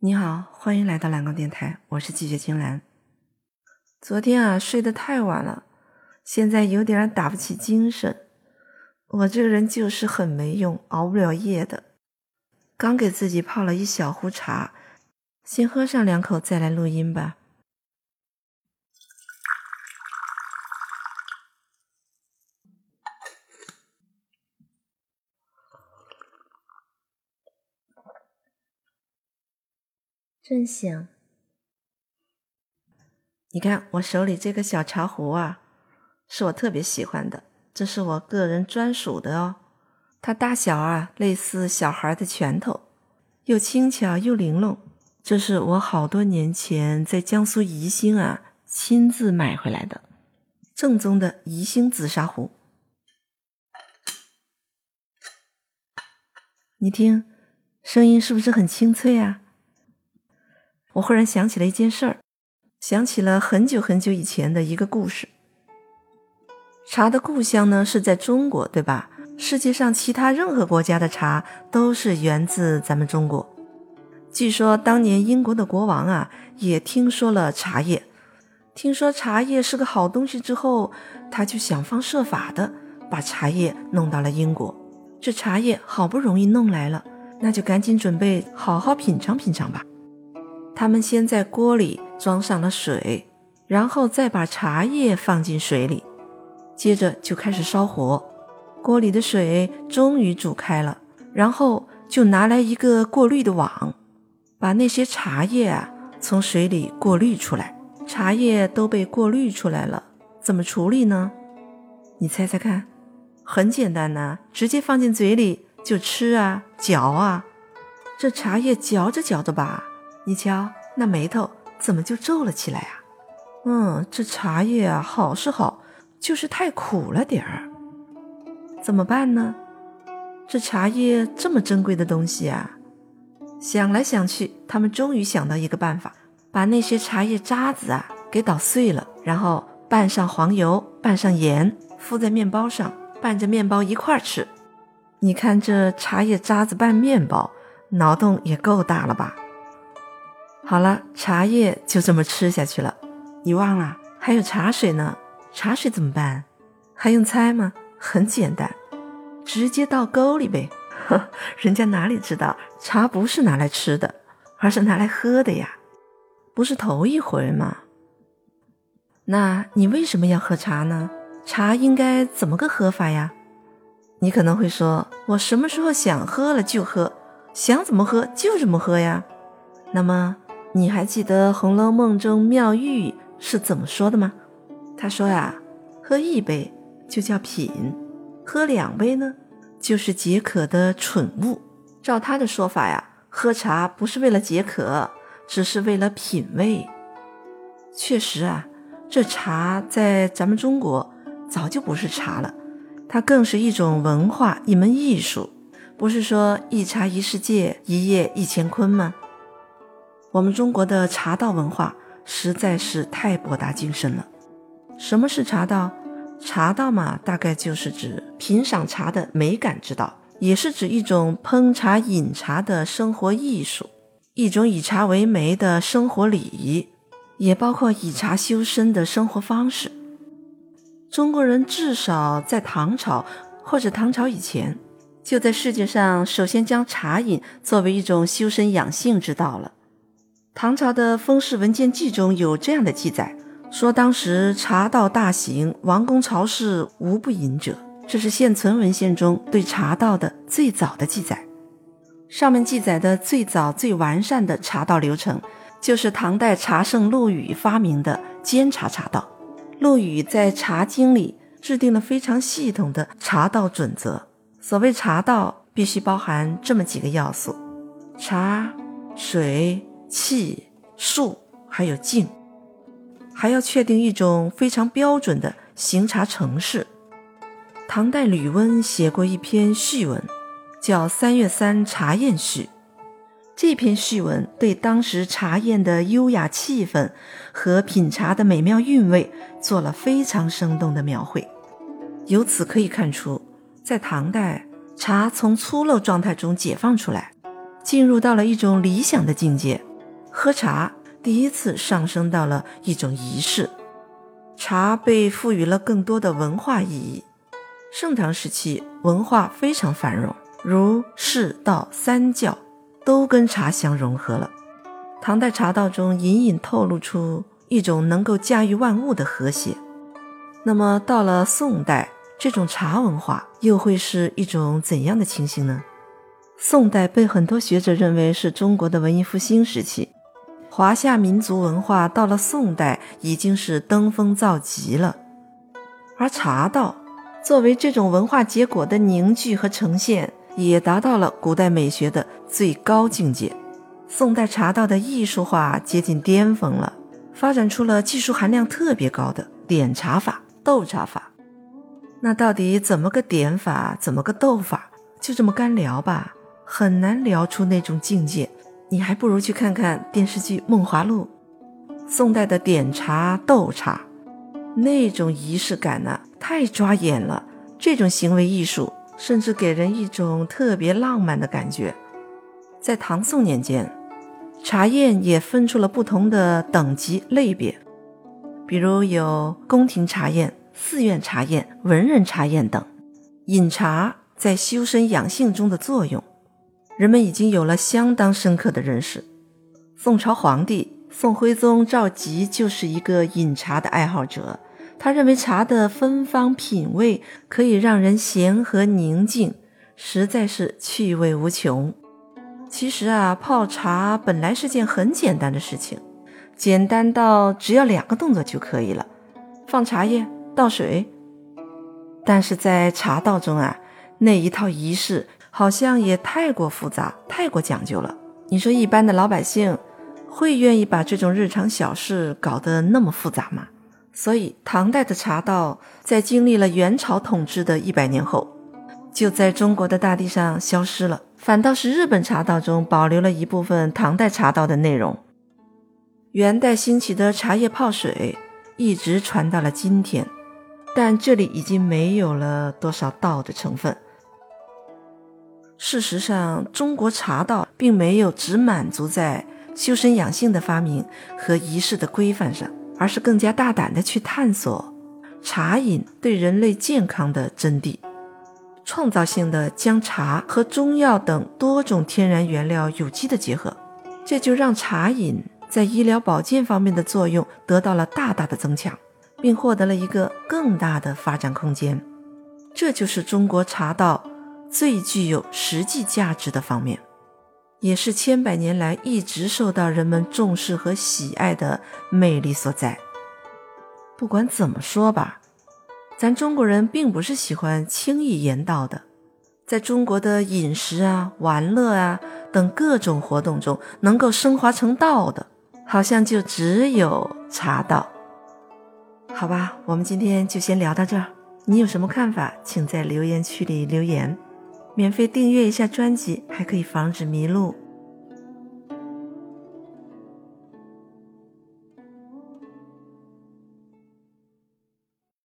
你好，欢迎来到蓝光电台，我是季雪青兰。昨天啊睡得太晚了，现在有点打不起精神。我这个人就是很没用，熬不了夜的。刚给自己泡了一小壶茶，先喝上两口再来录音吧。真香！你看我手里这个小茶壶啊，是我特别喜欢的，这是我个人专属的哦。它大小啊类似小孩的拳头，又轻巧又玲珑。这是我好多年前在江苏宜兴啊亲自买回来的，正宗的宜兴紫砂壶。你听，声音是不是很清脆啊？我忽然想起了一件事儿，想起了很久很久以前的一个故事。茶的故乡呢是在中国，对吧？世界上其他任何国家的茶都是源自咱们中国。据说当年英国的国王啊也听说了茶叶，听说茶叶是个好东西之后，他就想方设法的把茶叶弄到了英国。这茶叶好不容易弄来了，那就赶紧准备好好品尝品尝吧。他们先在锅里装上了水，然后再把茶叶放进水里，接着就开始烧火。锅里的水终于煮开了，然后就拿来一个过滤的网，把那些茶叶啊从水里过滤出来。茶叶都被过滤出来了，怎么处理呢？你猜猜看，很简单呐，直接放进嘴里就吃啊，嚼啊。这茶叶嚼着嚼着吧。你瞧，那眉头怎么就皱了起来啊？嗯，这茶叶啊，好是好，就是太苦了点儿。怎么办呢？这茶叶这么珍贵的东西啊，想来想去，他们终于想到一个办法，把那些茶叶渣子啊给捣碎了，然后拌上黄油，拌上盐，敷在面包上，拌着面包一块儿吃。你看这茶叶渣子拌面包，脑洞也够大了吧？好了，茶叶就这么吃下去了。你忘了还有茶水呢？茶水怎么办？还用猜吗？很简单，直接倒沟里呗。呵 人家哪里知道茶不是拿来吃的，而是拿来喝的呀？不是头一回吗？那你为什么要喝茶呢？茶应该怎么个喝法呀？你可能会说，我什么时候想喝了就喝，想怎么喝就怎么喝呀。那么。你还记得《红楼梦》中妙玉是怎么说的吗？他说呀，喝一杯就叫品，喝两杯呢就是解渴的蠢物。照他的说法呀，喝茶不是为了解渴，只是为了品味。确实啊，这茶在咱们中国早就不是茶了，它更是一种文化，一门艺术。不是说一茶一世界，一叶一乾坤吗？我们中国的茶道文化实在是太博大精深了。什么是茶道？茶道嘛，大概就是指品赏茶的美感之道，也是指一种烹茶饮茶的生活艺术，一种以茶为媒的生活礼仪，也包括以茶修身的生活方式。中国人至少在唐朝或者唐朝以前，就在世界上首先将茶饮作为一种修身养性之道了。唐朝的《封氏文件记》中有这样的记载，说当时茶道大行，王公朝士无不饮者。这是现存文献中对茶道的最早的记载。上面记载的最早最完善的茶道流程，就是唐代茶圣陆羽发明的煎茶茶道。陆羽在《茶经》里制定了非常系统的茶道准则。所谓茶道，必须包含这么几个要素：茶、水。气、数还有静，还要确定一种非常标准的行茶程式。唐代吕温写过一篇序文，叫《三月三茶宴序》。这篇序文对当时茶宴的优雅气氛和品茶的美妙韵味做了非常生动的描绘。由此可以看出，在唐代，茶从粗陋状态中解放出来，进入到了一种理想的境界。喝茶第一次上升到了一种仪式，茶被赋予了更多的文化意义。盛唐时期文化非常繁荣，儒、释、道三教都跟茶相融合了。唐代茶道中隐隐透露出一种能够驾驭万物的和谐。那么到了宋代，这种茶文化又会是一种怎样的情形呢？宋代被很多学者认为是中国的文艺复兴时期，华夏民族文化到了宋代已经是登峰造极了，而茶道作为这种文化结果的凝聚和呈现，也达到了古代美学的最高境界。宋代茶道的艺术化接近巅峰了，发展出了技术含量特别高的点茶法、斗茶法。那到底怎么个点法，怎么个斗法？就这么干聊吧。很难聊出那种境界，你还不如去看看电视剧《梦华录》。宋代的点茶、斗茶，那种仪式感呢，太抓眼了。这种行为艺术，甚至给人一种特别浪漫的感觉。在唐宋年间，茶宴也分出了不同的等级类别，比如有宫廷茶宴、寺院茶宴、文人茶宴等。饮茶在修身养性中的作用。人们已经有了相当深刻的认识。宋朝皇帝宋徽宗赵佶就是一个饮茶的爱好者，他认为茶的芬芳品味可以让人闲和宁静，实在是趣味无穷。其实啊，泡茶本来是件很简单的事情，简单到只要两个动作就可以了：放茶叶、倒水。但是在茶道中啊，那一套仪式。好像也太过复杂，太过讲究了。你说一般的老百姓会愿意把这种日常小事搞得那么复杂吗？所以，唐代的茶道在经历了元朝统治的一百年后，就在中国的大地上消失了。反倒是日本茶道中保留了一部分唐代茶道的内容。元代兴起的茶叶泡水一直传到了今天，但这里已经没有了多少道的成分。事实上，中国茶道并没有只满足在修身养性的发明和仪式的规范上，而是更加大胆地去探索茶饮对人类健康的真谛，创造性的将茶和中药等多种天然原料有机的结合，这就让茶饮在医疗保健方面的作用得到了大大的增强，并获得了一个更大的发展空间。这就是中国茶道。最具有实际价值的方面，也是千百年来一直受到人们重视和喜爱的魅力所在。不管怎么说吧，咱中国人并不是喜欢轻易言道的。在中国的饮食啊、玩乐啊等各种活动中，能够升华成道的，好像就只有茶道。好吧，我们今天就先聊到这儿。你有什么看法，请在留言区里留言。免费订阅一下专辑，还可以防止迷路。